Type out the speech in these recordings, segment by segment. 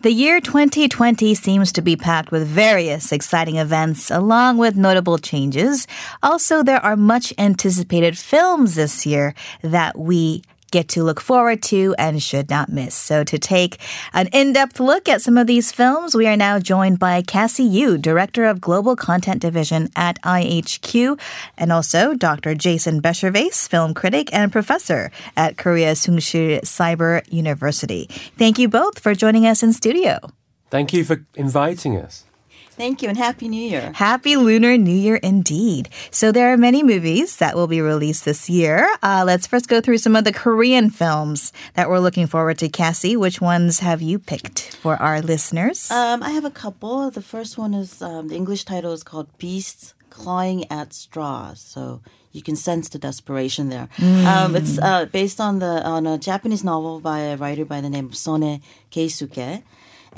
The year 2020 seems to be packed with various exciting events along with notable changes. Also, there are much anticipated films this year that we get to look forward to and should not miss. So to take an in-depth look at some of these films, we are now joined by Cassie Yu, Director of Global Content Division at IHQ, and also Dr. Jason Bechervaise, film critic and professor at Korea Soongsil Cyber University. Thank you both for joining us in studio. Thank you for inviting us. Thank you and Happy New Year. Happy Lunar New Year indeed. So there are many movies that will be released this year. Uh, let's first go through some of the Korean films that we're looking forward to. Cassie, which ones have you picked for our listeners? Um, I have a couple. The first one is um, the English title is called Beasts Clawing at Straws. So you can sense the desperation there. Um, it's uh, based on the on a Japanese novel by a writer by the name of Sone Keisuke.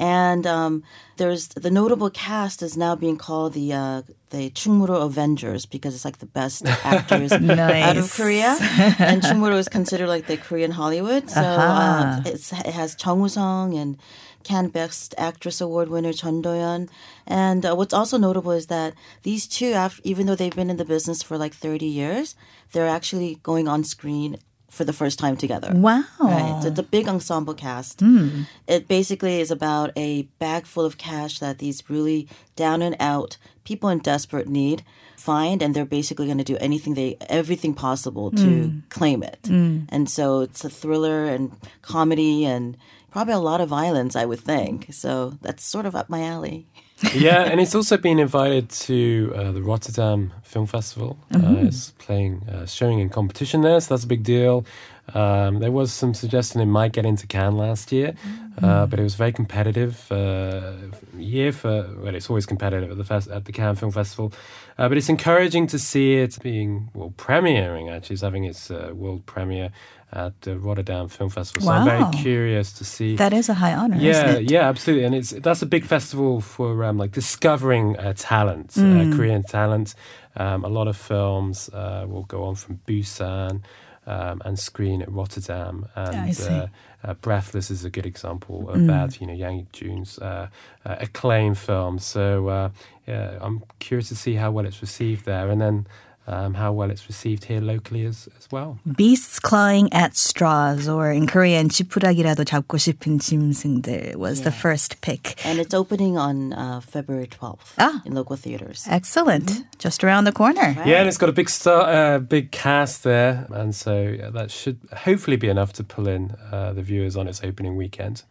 And um, there's the notable cast is now being called the uh, the Chungmuro Avengers because it's like the best actors out of Korea, and Chungmuro is considered like the Korean Hollywood. So uh, it's, it has Chung Woo Sung and Cannes Best Actress Award winner Chun Do-yeon. And uh, what's also notable is that these two, af- even though they've been in the business for like 30 years, they're actually going on screen for the first time together. wow. Right. So it's a big ensemble cast. Hmm. It basically is about a bag full of cash that these really down and out people in desperate need find and they're basically going to do anything they everything possible to hmm. claim it. Hmm. And so it's a thriller and comedy and probably a lot of violence I would think. So that's sort of up my alley. yeah, and it's also been invited to uh, the Rotterdam Film Festival. Uh, it's playing, uh, showing in competition there, so that's a big deal. Um, there was some suggestion it might get into Cannes last year, uh, but it was a very competitive uh, year for. Well, it's always competitive at the fest, at the Cannes Film Festival, uh, but it's encouraging to see it being well premiering. Actually, it's having its uh, world premiere at the Rotterdam Film Festival. So I'm very curious to see. That is a high honor. Yeah, isn't it? yeah, absolutely, and it's that's a big festival for um, like discovering uh, talent, Mm. uh, Korean talent. Um, a lot of films uh, will go on from Busan um, and screen at Rotterdam, and I see. Uh, uh, Breathless is a good example of Mm. that. You know, Yang Jun's uh, uh, acclaimed film. So uh, yeah, I'm curious to see how well it's received there, and then Um, how well it's received here locally as, as well. Beasts clawing at straws, or in Korean, 지푸라기라도 잡고 싶은 짐승들 was the first pick. And it's opening on uh, February 12th Ah. in local theaters. Excellent. Just around the corner. Yeah, and it's got a big star, uh, big cast there, and so yeah, that should hopefully be enough to pull in uh, the viewers on its opening weekend.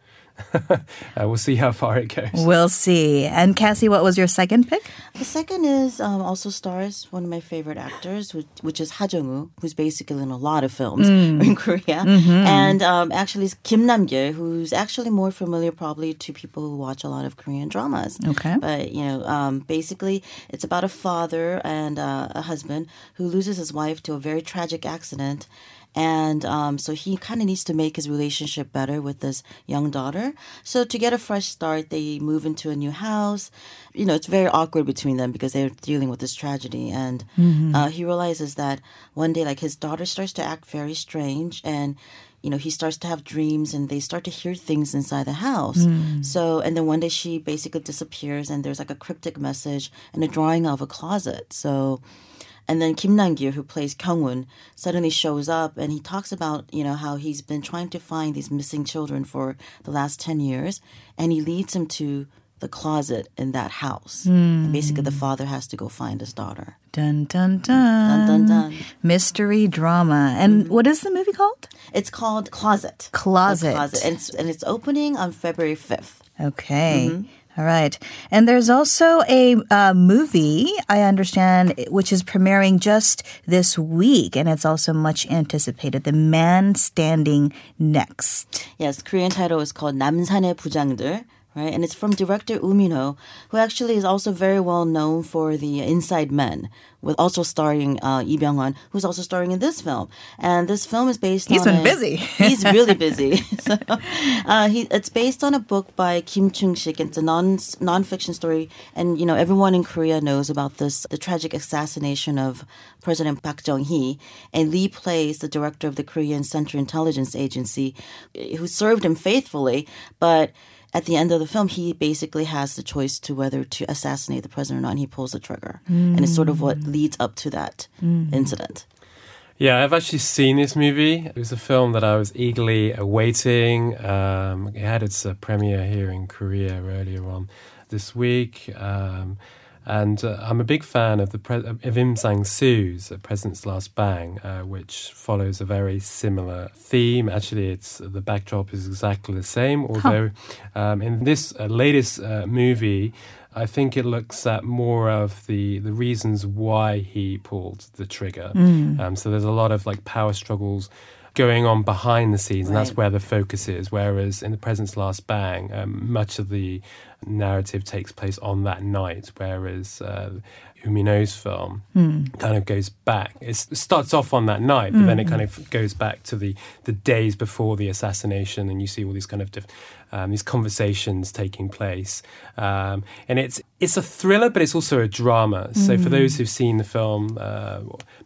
uh, we'll see how far it goes. We'll see. And Cassie, what was your second pick? The second is um, also stars one of my favorite actors, which, which is Ha Jung-woo, who's basically in a lot of films in Korea, and um, actually is Kim Nam-gil, who's actually more familiar probably to people who watch a lot of Korean dramas. Okay. but you know, um, basically, it's about a father and uh, a husband who loses his wife to a very tragic accident. And um, so he kind of needs to make his relationship better with this young daughter. So to get a fresh start, they move into a new house. You know, it's very awkward between them because they're dealing with this tragedy. And uh, he realizes that one day, like his daughter starts to act very strange, and you know, he starts to have dreams, and they start to hear things inside the house. So, and then one day she basically disappears, and there's like a cryptic message and a drawing of a closet. So. And then Kim Nam-gil, who plays Kyung-won, suddenly shows up and he talks about, you know, how he's been trying to find these missing children for the last 10 years. And he leads him to the closet in that house. And hmm. basically the father has to go find his daughter. Dun dun dun. Dun, dun, dun. Mystery drama. And mm-hmm. what is the movie called? It's called Closet. The Closet. Closet. And it's, and it's opening on February 5th. Okay. Mm-hmm. All right. And there's also a uh, movie, I understand, which is premiering just this week. And it's also much anticipated The Man Standing Next. Yes, the Korean title is called 남산의 부장들. Right, and it's from director Woo Min-ho, who actually is also very well known for the Inside Men, with also starring uh, Lee Byung-hun, who's also starring in this film. And this film is based He's on been a- busy. he's really busy. so, uh, he, it's based on a book by Kim Chung-sik. It's a non nonfiction story, and you know everyone in Korea knows about this, the tragic assassination of President Park Chung-hee. And Lee plays the director of the Korean Central Intelligence Agency, who served him faithfully, but at the end of the film, he basically has the choice to whether to assassinate the president or not. And he pulls the trigger, and it's sort of what leads up to that incident. Yeah, I've actually seen this movie. It was a film that I was eagerly awaiting. Um, it had its uh, premiere here in Korea earlier on this week. Um, and uh, I'm a big fan of the pre- of Im Sang Soo's President's Last Bang, uh, which follows a very similar theme. Actually, it's the backdrop is exactly the same. Although um, in this uh, latest uh, movie, I think it looks at more of the the reasons why he pulled the trigger. Um, so there's a lot of like power struggles going on behind the scenes, and that's where the focus is. Whereas in the President's Last Bang, um, much of the narrative takes place on that night, whereas uh, Woo Min-ho's film kind of goes back. It starts off on that night, but then it kind of goes back to the, the days before the assassination, and you see all these kind of diff- um, these conversations taking place. Um, and it's it's a thriller, but it's also a drama. So for those who've seen the film uh,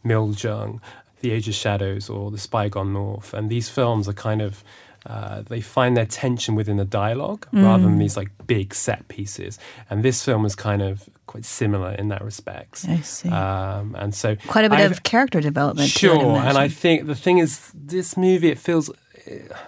Miljung, The Age of Shadows, or The Spy Gone North, and these films are kind of uh, they find their tension within the dialogue rather than these like big set pieces. And this film is kind of quite similar in that respect. I see. Um, and so Quite a bit I- of character development. too, Sure, and I think the thing is, this movie it feels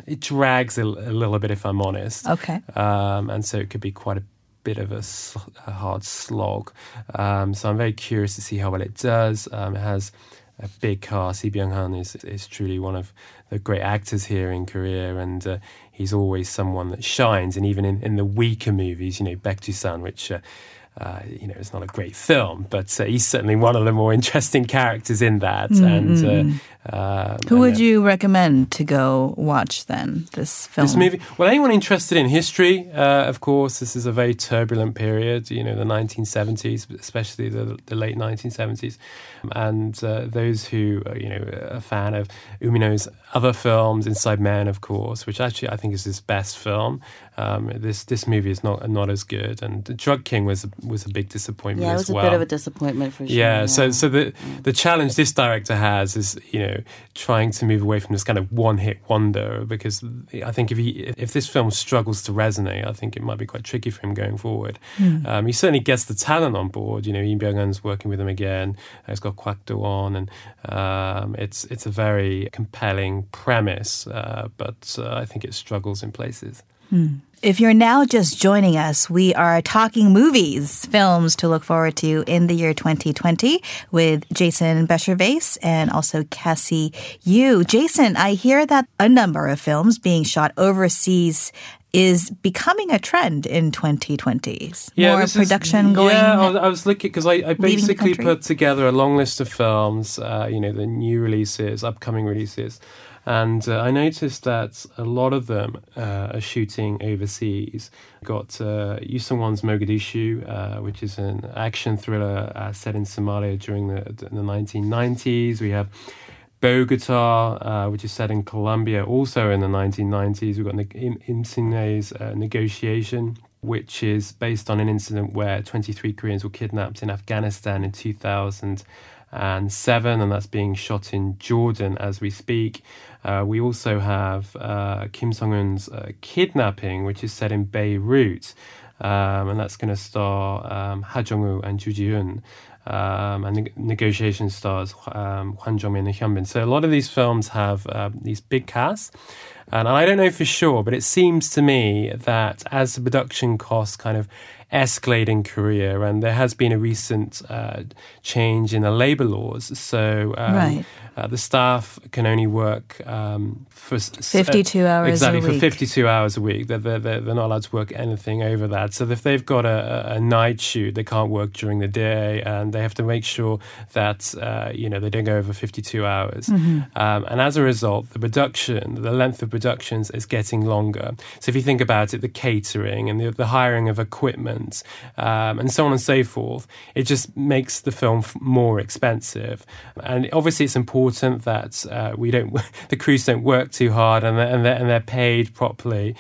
it drags a, a little bit, if I'm honest. Okay. Um, and so it could be quite a bit of a, sl- a hard slog. Um, so I'm very curious to see how well it does. Um, it has a big cast. Lee Byung Hun is is truly one of the great actors here in Korea, and uh, he's always someone that shines. And even in, in the weaker movies, you know, Baek San, which. Uh, uh, you know, it's not a great film, but uh, he's certainly one of the more interesting characters in that. And uh, um, Who would uh, you recommend to go watch then this film? this movie? Well, anyone interested in history, uh, of course, this is a very turbulent period. You know, the 1970s, especially the, the late 1970s, and uh, those who are, you know a fan of Woo Min-ho's other films, Inside Man, of course, which actually I think is his best film. Um, this this movie is not not as good, and The Drug King was a, was a big disappointment Yeah, it as was a well. bit of a disappointment for sure. Yeah, so so the the challenge this director has is you know trying to move away from this kind of one hit wonder because I think if he if this film struggles to resonate, I think it might be quite tricky for him going forward. Um, he certainly gets the talent on board. You know, Lee Byung Hun's working with him again. Uh, He's got Kwak Do-won, and um, it's it's a very compelling premise, uh, but uh, I think it struggles in places. If you're now just joining us, we are talking movies, films to look forward to in the year 2020 with Jason Bechervaise and also Cassie Yu. Jason, I hear that a number of films being shot overseas is becoming a trend in 2020. More this is- production going. Yeah, I was, I was looking because I, I basically put together a long list of films, uh, you know, the new releases, upcoming releases, and uh, I noticed that a lot of them uh, are shooting overseas. Got uh, Ryoo Seung-wan's Mogadishu, uh, which is an action thriller uh, set in Somalia during the, the 1990s. We have Bogota, uh, which is set in Colombia, also in the 1990s. We've got Im Yim Soon-rye's uh, Negotiation, which is based on an incident where 23 Koreans were kidnapped in Afghanistan in 2007, and that's being shot in Jordan as we speak. Uh, we also have uh, Kim Seong-hun's uh, Kidnapping, which is set in Beirut, um, and that's going to star um, Ha Jung-woo and Ju Ji um, and neg- negotiation stars um, Jong-min and Hyun-bin. So a lot of these films have uh, these big casts. And I don't know for sure, but it seems to me that as the production costs kind of escalate in Korea, and there has been a recent uh, change in the labor laws, so um, Right. uh, the staff can only work um, for s- 52 hours a exactly for 52 hours a week. They're, they're, they're not allowed to work anything over that. So if they've got a, a- a night shoot, they can't work during the day, and they have to make sure that uh, you know they don't go over 52 hours. Mm-hmm. Um, and as a result, the production, the length of productions is getting longer. So if you think about it, the catering and the, the hiring of equipment um, and so on and so forth, it just makes the film more expensive. And obviously, it's important that uh, we don't, the crews don't work too hard and they're, and they're, and they're paid properly.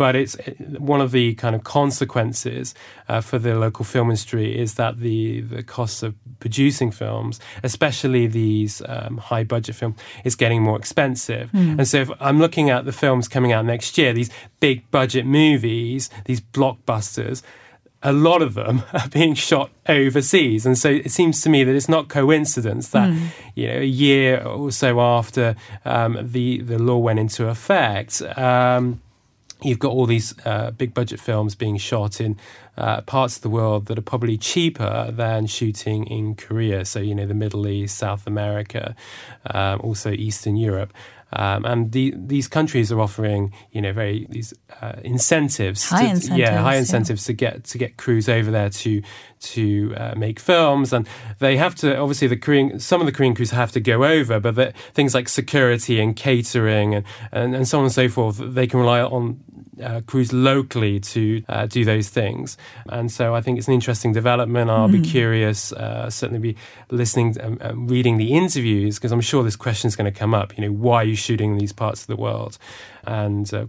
but it's one of the kind of consequences uh, for the local film industry is that the the cost of producing films, especially these um, high budget films, is getting more expensive. And so, if I'm looking at the films coming out next year, these big budget movies, these blockbusters a lot of them are being shot overseas. And so it seems to me that it's not coincidence that, you know, a year or so after um, the, the law went into effect, um, you've got all these uh, big budget films being shot in uh, parts of the world that are probably cheaper than shooting in Korea. So, you know, the Middle East, South America, um, also Eastern Europe. Um, and the, these countries are offering, you know, very these uh, incentives, High to, incentives, yeah, high yeah. incentives to get to get crews over there to to uh, make films, and they have to obviously the Korean some of the Korean crews have to go over, but the, things like security and catering and, and and so on and so forth, they can rely on uh, crews locally to uh, do those things. And so I think it's an interesting development. I'll be curious, uh, certainly be listening and um, reading the interviews because I'm sure this question is going to come up. You know, why are you shooting in these parts of the world? And uh,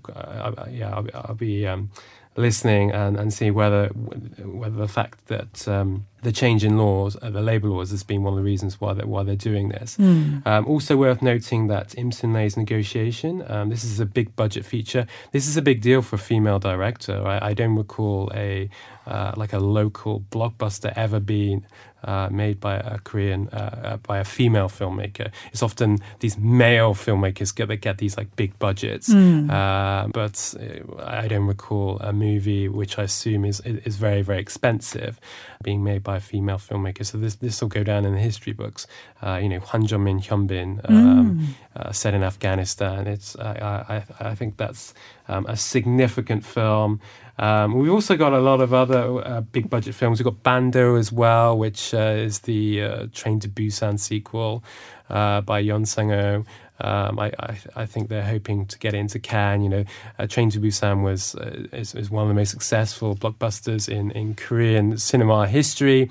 yeah, I'll, I'll be. Um, listening and, and see whether whether the fact that um, the change in laws, uh, the labour laws, has been one of the reasons why they're, why they're doing this. Um, also worth noting that Yim Soon-rye's negotiation. Um, this is a big budget feature. This is a big deal for a female director. I, I don't recall a uh, like a local blockbuster ever being uh, made by a Korean uh, uh, by a female filmmaker. It's often these male filmmakers get that get these like big budgets, uh, but uh, I don't recall a movie which I assume is is very very expensive being made by a female filmmaker. So this this will go down in the history books. Uh, you know, Hwang Jung-min, Hyunbin, um, uh, set in Afghanistan. It's I I, I think that's um, a significant film. Um, we've also got a lot of other uh, big budget films. We've got Bando as well, which is the uh, Train to Busan sequel uh, by Yeon Sang-ho. Um, I, I, I think they're hoping to get into Cannes. You know, uh, Train to Busan was uh, is, is one of the most successful blockbusters in, in Korean cinema history.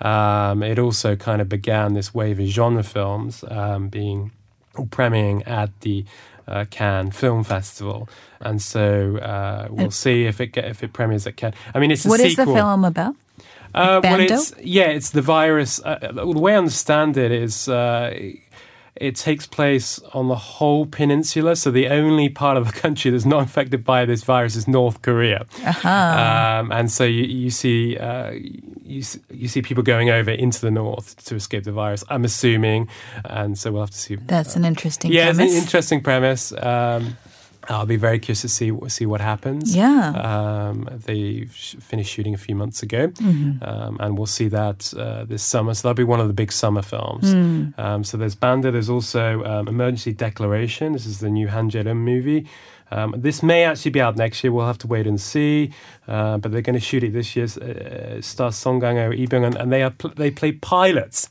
Um, it also kind of began this wave of genre films um, being premiering at the uh, Cannes Film Festival, and so uh, we'll see if it get, if it premieres at Cannes. I mean, it's a What is sequel. the film about? Uh, well, it's yeah, it's the virus. Uh, the way I understand it is. Uh, it takes place on the whole peninsula, so the only part of the country that's not affected by this virus is North Korea. Um, and so you, you see uh, you, you see people going over into the north to escape the virus. I'm assuming, and so we'll have to see. That's an interesting yeah, premise. it's an interesting premise. Um, I'll be very curious to see see what happens. Yeah. um, they sh- finished shooting a few months ago, Mm-hmm. um, and we'll see that uh, this summer. So that'll be one of the big summer films. Mm. Um, so there's Bando. There's also um, Emergency Declaration. This is the new Han Jae-rim movie. Um, this may actually be out next year. We'll have to wait and see. Uh, but they're going to shoot it this year. Uh, stars Song Kang-ho, Lee Byung-hun, and they are pl- they play pilots.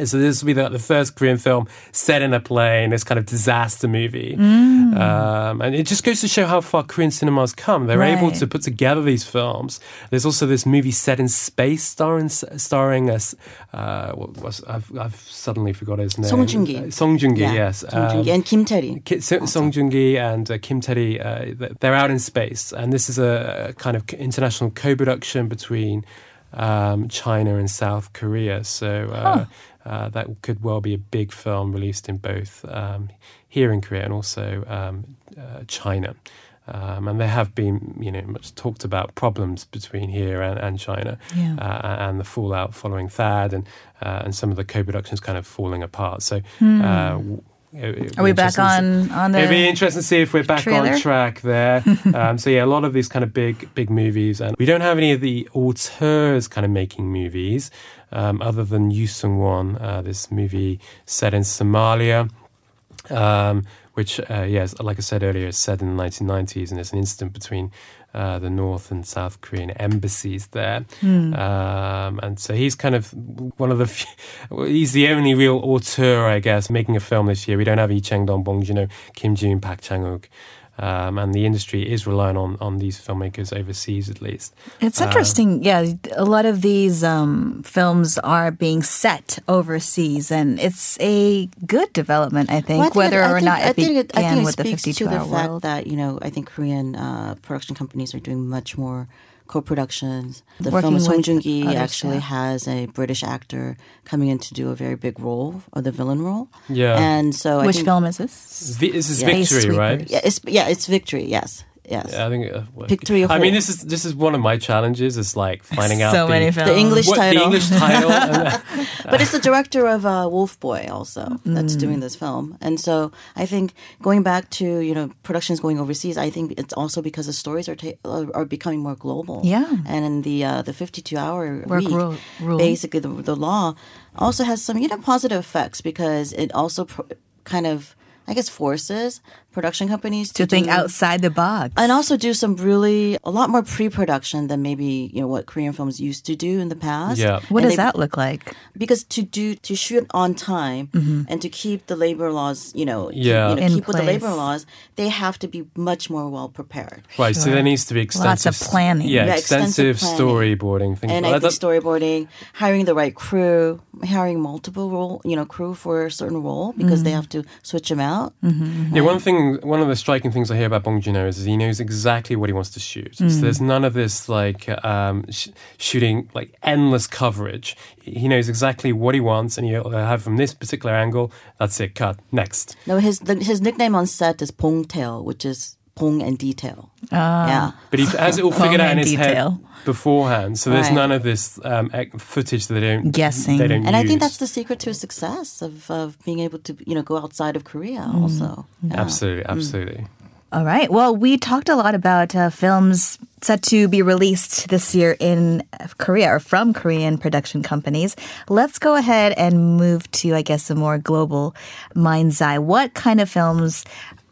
And so this will be the, the first Korean film set in a plane, this kind of disaster movie. Um, and it just goes to show how far Korean cinemas come. They're able to put together these films. There's also this movie set in space starring, starring us. Uh, what was, I've, I've suddenly forgot his name. Song Joong-ki. Uh, Song Joong-ki, Yeah, yes. Song Um, and Kim Tae-ri. Ki- So- Song Joong-ki and uh, Kim Tae-ri, uh, they're out in space, and this is a, a kind of international co-production between um, China and South Korea. So uh, uh, that could well be a big film released in both um, here in Korea and also um, uh, China. Um, and there have been, you know, much talked about problems between here and, and China, Yeah. uh, and the fallout following THAAD, and uh, and some of the co-productions kind of falling apart. So, uh, w- it- it Are we back interesting to see- on on the? It'd be interesting to see if we're back trailer? on track there. um, so yeah, a lot of these kind of big, big movies, and we don't have any of the auteurs kind of making movies, um, other than Ryoo Seung-wan, uh, this movie set in Somalia. Um, which, uh, yes, like I said earlier, is set in the 1990s, and it's an incident between uh, the North and South Korean embassies there. Um, and so he's kind of one of the few, he's the only real auteur, I guess, making a film this year. We don't have Lee Chang Dong, Bong Joon-ho, Kim Jee-woon, Park Chan-wook. Um, and the industry is relying on on these filmmakers overseas at least. It's interesting. yeah, a lot of these um, films are being set overseas, and it's a good development, I think, Well, I think whether it- I or think- not I think it, I think it with the speaks 52 to the hour fact world. that you know I think Korean uh, production companies are doing much more co-productions. The Working film Song Joong Ki actually yeah. has a British actor coming in to do a very big role, or the villain role. Yeah. and so I Which think, film is this? Vi- This is Yeah. Victory, right? Yeah, it's yeah, it's Victory. Yes, yes. Yeah, I think. Uh, well, Victory I mean, this is this is one of my challenges. Is like finding out so the, many films. The English what, the title. English title. and- but it's the director of uh, Wolf Boy also that's Mm. doing this film, and so I think going back to you know productions going overseas, I think it's also because the stories are ta- are are becoming more global. Yeah. and in the uh, the fifty two hour Work week, rule- rule. basically the the law also has some you know positive effects because it also pro- kind of I guess forces production companies To think do- outside the box. and also do some really a lot more pre-production than maybe you know what Korean films used to do in the past. Yeah. what And does they- that look like? because to do to shoot on time mm-hmm. and to keep the labor laws, you know, keep, Yeah. you know, In keep with the labor laws, they have to be much more well prepared. right. So there needs to be Lots of extensive planning. Yeah, Yeah, extensive, extensive planning. storyboarding things. And like I that. think storyboarding, hiring the right crew, hiring multiple role, you know, crew for a certain role because they mm-hmm. have to switch them out. Mm-hmm, yeah, one thing, one of the striking things I hear about Bong Joon-ho is, is he knows exactly what he wants to shoot. So there's none of this like um, sh- shooting like endless coverage. He knows exactly what he wants, and he'll have from this particular angle. That's it. Cut next. No, his the, his nickname on set is Pong Tail, which is Pong and detail. yeah. But he has it all figured out in his detail. head beforehand. So there's Right. none of this um, footage that they don't Guessing. They don't And I think that's the secret to success of, of being able to, you know, go outside of Korea Mm. also. Yeah. absolutely, absolutely. All right. Well, we talked a lot about uh, films set to be released this year in Korea or from Korean production companies. Let's go ahead and move to, I guess, a more global mind's eye. What kind of films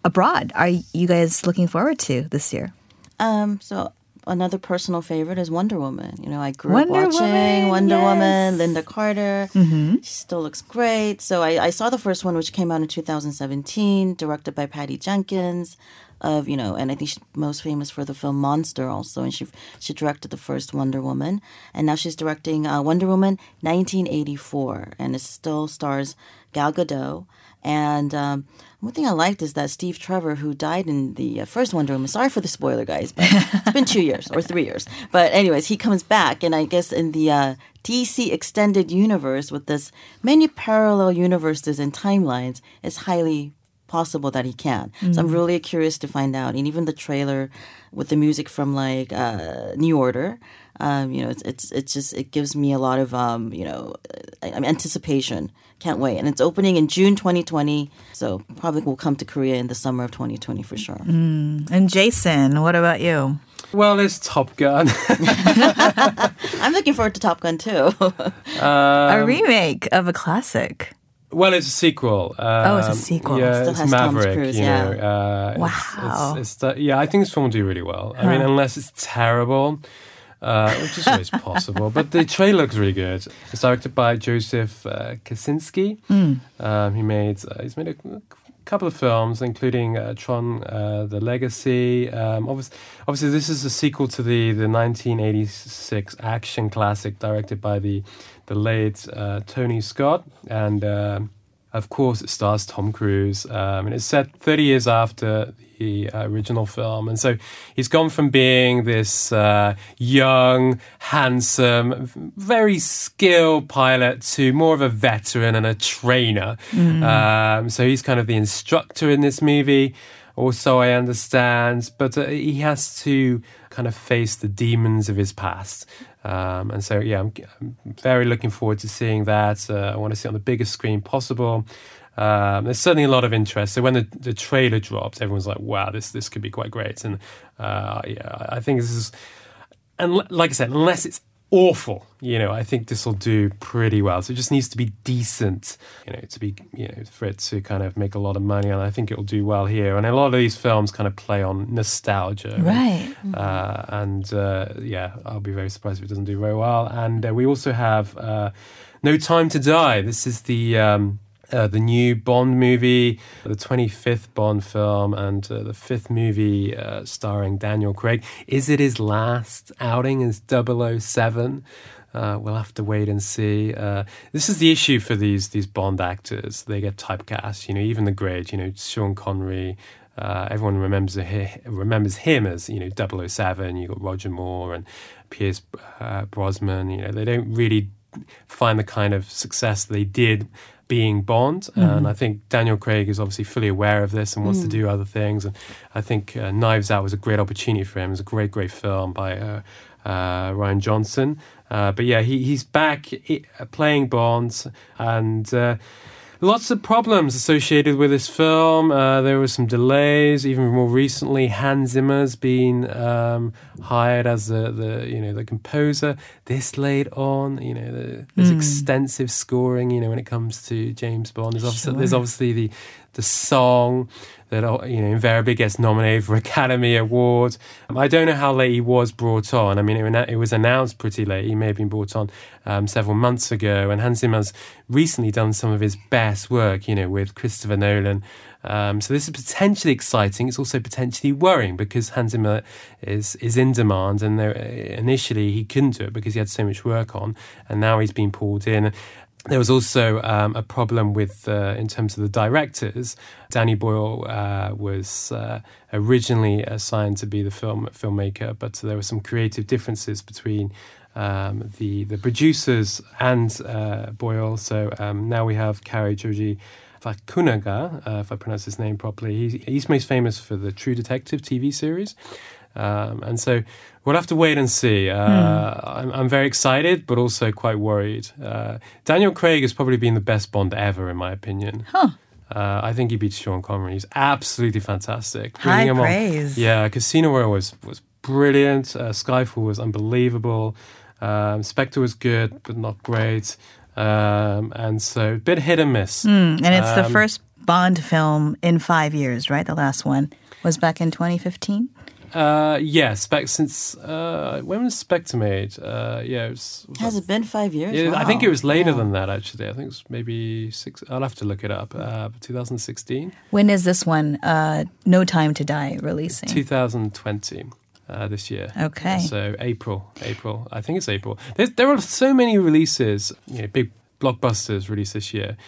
abroad are you guys looking forward to this year? Um, so another personal favorite is Wonder Woman. You know, I grew Wonder up watching Woman, Wonder yes. Woman, Lynda Carter. She still looks great. So I, I saw the first one, which came out in 2017, directed by Patty Jenkins. Of you know, and I think she's most famous for the film Monster, also, and she she directed the first Wonder Woman, and now she's directing uh, Wonder Woman 1984, and it still stars Gal Gadot. And um, one thing I liked is that Steve Trevor, who died in the uh, first Wonder Woman, sorry for the spoiler, guys, but it's been two years or three years. But, anyways, he comes back, and I guess in the uh, DC extended universe with this many parallel universes and timelines, it's highly possible that he can. So I'm really curious to find out. And even the trailer with the music from like uh, New Order, um, you know, it's, it's it's just it gives me a lot of um, you know, I, I mean, anticipation. Can't wait. And it's opening in June 2020, so probably will come to Korea in the summer of 2020 for sure. And Jason, what about you? Well, it's Top Gun. I'm looking forward to Top Gun too. a remake of a classic. Well, it's a sequel. Oh, it's a Um, sequel. Yeah, Still it's has Tom Maverick. Cruise, you know, yeah. uh, Wow. It's, it's, uh, yeah, I think this film will do really well. I mean, unless it's terrible, uh, which is always possible. But the trailer looks really good. It's directed by Joseph uh, Kosinski. Um, he made uh, he's made a couple of films, including uh, Tron: uh, The Legacy. Um, obviously, obviously, this is a sequel to the the 1986 action classic directed by the the late uh, Tony Scott, and um of course, it stars Tom Cruise, um, and it's set 30 years after the uh, original film. And so he's gone from being this uh, young, handsome, very skilled pilot to more of a veteran and a trainer. Um, so he's kind of the instructor in this movie. Also, I understand, but uh, he has to kind of face the demons of his past. Um, and so, yeah, I'm, I'm very looking forward to seeing that. Uh, I want to see it on the biggest screen possible. Um, there's certainly a lot of interest. So when the, the trailer dropped, everyone's like, "Wow, this this could be quite great." And uh, yeah, I think this is, and like I said, unless it's awful, you know, I think this will do pretty well. So it just needs to be decent, you know, to be, you know, for it to kind of make a lot of money. And I think it will do well here. And a lot of these films kind of play on nostalgia, Right. uh, and uh, yeah, I'll be very surprised if it doesn't do very well. And uh, we also have uh, No Time to Die. This is the um, uh, the new Bond movie, the 25th Bond film, and uh, the fifth movie uh, starring Daniel Craig. Is it his last outing as 007? Uh, we'll have to wait and see. Uh, this is the issue for these these Bond actors. They get typecast. You know, even the great. You know, Sean Connery. Uh, everyone remembers remembers him as you know 007. You got Roger Moore and Pierce uh, Brosnan. You know, they don't really find the kind of success they did being Bond. Mm-hmm. And I think Daniel Craig is obviously fully aware of this and wants mm. to do other things. And I think uh, Knives Out was a great opportunity for him. It was a great, great film by uh, uh, Rian Johnson. Uh, but yeah, he, he's back playing Bond, and uh, lots of problems associated with this film. Uh, there were some delays. Even more recently, Hans Zimmer's been um, hired as the, the you know the composer. This late on, you know, the, there's mm. extensive scoring. You know, when it comes to James Bond, there's obviously, sure. there's obviously the the song that uh, you know invariably gets nominated for Academy Awards. Um, I don't know how late he was brought on. I mean, it, it was announced pretty late. He may have been brought on um, several months ago, and Hans Zimmer's recently done some of his best work, you know, with Christopher Nolan. Um, so this is potentially exciting. It's also potentially worrying because Hans Zimmer is is in demand, and there, initially he couldn't do it because he had so much work on, and now he's been pulled in. There was also um, a problem with, uh, in terms of the directors. Danny Boyle uh, was uh, originally assigned to be the film filmmaker, but there were some creative differences between um, the the producers and uh, Boyle. So um, now we have Cary Joji Fukunaga, uh, if I pronounce his name properly. He's most famous for the True Detective TV series. Um, and so we'll have to wait and see. Uh, mm. I'm, I'm, very excited, but also quite worried. Uh, Daniel Craig has probably been the best Bond ever, in my opinion. Huh. Uh, I think he beats Sean Connery. He's absolutely fantastic. High praise. On, yeah, Casino Royale was was brilliant. Uh, Skyfall was unbelievable. Um, Spectre was good, but not great. Um, and so a bit hit and miss. Mm, and it's um, the first Bond film in five years, right? The last one was back in 2015. Uh, yeah, Spec since uh, when was Spectre made? Uh, yeah, it was, was has that, it been five years? Yeah, wow. I think it was later yeah. than that. Actually, I think it was maybe six. I'll have to look it up. Uh, 2016. When is this one? Uh, no Time to Die releasing? 2020. Uh, this year. Okay. So April, April. I think it's April. There's, there are so many releases, you know, big blockbusters released this year.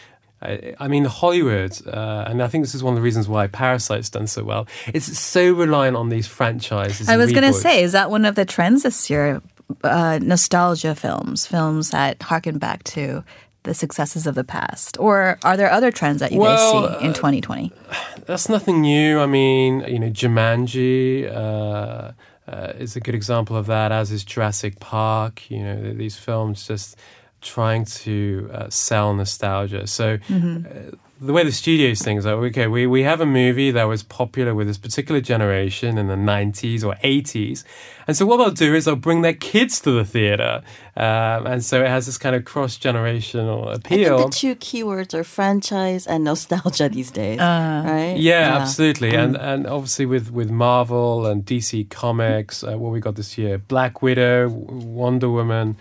I, I mean, Hollywood, uh, and I think this is one of the reasons why Parasite's done so well. It's so reliant on these franchises. I was going to say, is that one of the trends this year? Uh, nostalgia films, films that harken back to the successes of the past? Or are there other trends that you well, guys see in 2020? Uh, that's nothing new. I mean, you know, Jumanji uh, uh, is a good example of that, as is Jurassic Park. You know, these films just trying to uh, sell nostalgia. So mm-hmm. uh, the way the studios think is like, okay, we, we have a movie that was popular with this particular generation in the 90s or 80s. And so what they'll do is they'll bring their kids to the theater. Um, and so it has this kind of cross generational appeal. the two keywords are franchise and nostalgia these days, uh, right? Yeah, yeah. absolutely. Mm. And and obviously with, with Marvel and DC Comics, uh, what we got this year Black Widow, Wonder Woman.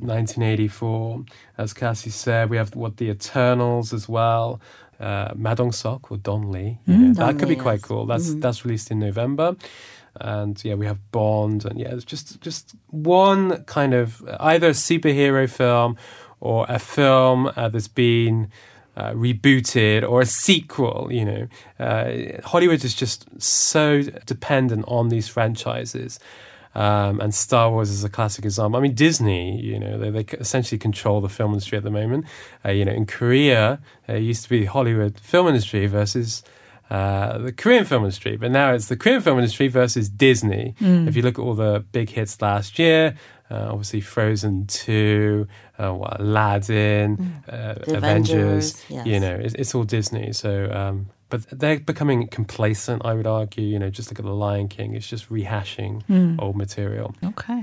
1984. As Cassie said, we have what the Eternals as well. Uh, Ma Dong-seok or Don Lee. Mm, that could be quite cool. That's mm-hmm. that's released in November. And yeah, we have Bond, and yeah, it's just just one kind of either a superhero film or a film uh, that's been uh, rebooted or a sequel. You know, uh, Hollywood is just so dependent on these franchises. Um, and Star Wars is a classic example. I mean, Disney, you know, they, they essentially control the film industry at the moment. Uh, you know, in Korea, uh, it used to be Hollywood film industry versus uh, the Korean film industry, but now it's the Korean film industry versus Disney. Mm. If you look at all the big hits last year, uh, obviously Frozen 2, uh, what, Aladdin, mm. Uh, Avengers, Avengers yes. you know, it's, it's, all Disney. So, um, but they're becoming complacent, I would argue. You know, just look at The Lion King, it's just rehashing mm. old material. Okay.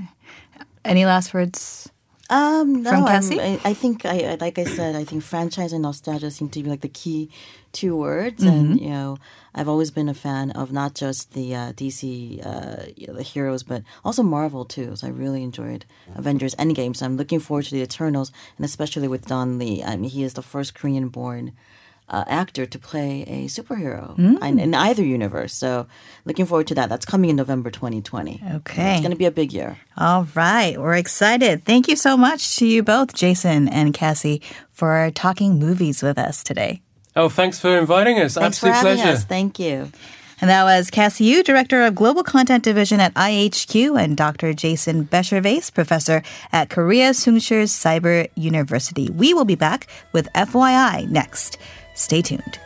Any last words? Um, no, From I'm- Cassie? I, I think I I- like I said, I think franchise and nostalgia seem to be like the key two words, Mm-hmm. and you know, I've always been a fan of not just the uh, DC uh, you know, the heroes, but also Marvel too. So I really enjoyed Avengers Endgame. So I'm looking forward to the Eternals, and especially with Don Lee. I mean, he is the first Korean-born. Uh, actor to play a superhero Mm. in, in either universe. So, looking forward to that. That's coming in November 2020. Okay. It's going to be a big year. All right, we're excited. Thank you so much to you both, Jason and Cassie, for talking movies with us today. Oh, thanks for inviting us. Thanks Absolute for having pleasure. us. Thank you. And that was Cassie Yu, Director of Global Content Division at IHQ, and Dr. Jason Bechervaise, Professor at Korea Soongsil Cyber University. We will be back with FYI next. Stay tuned.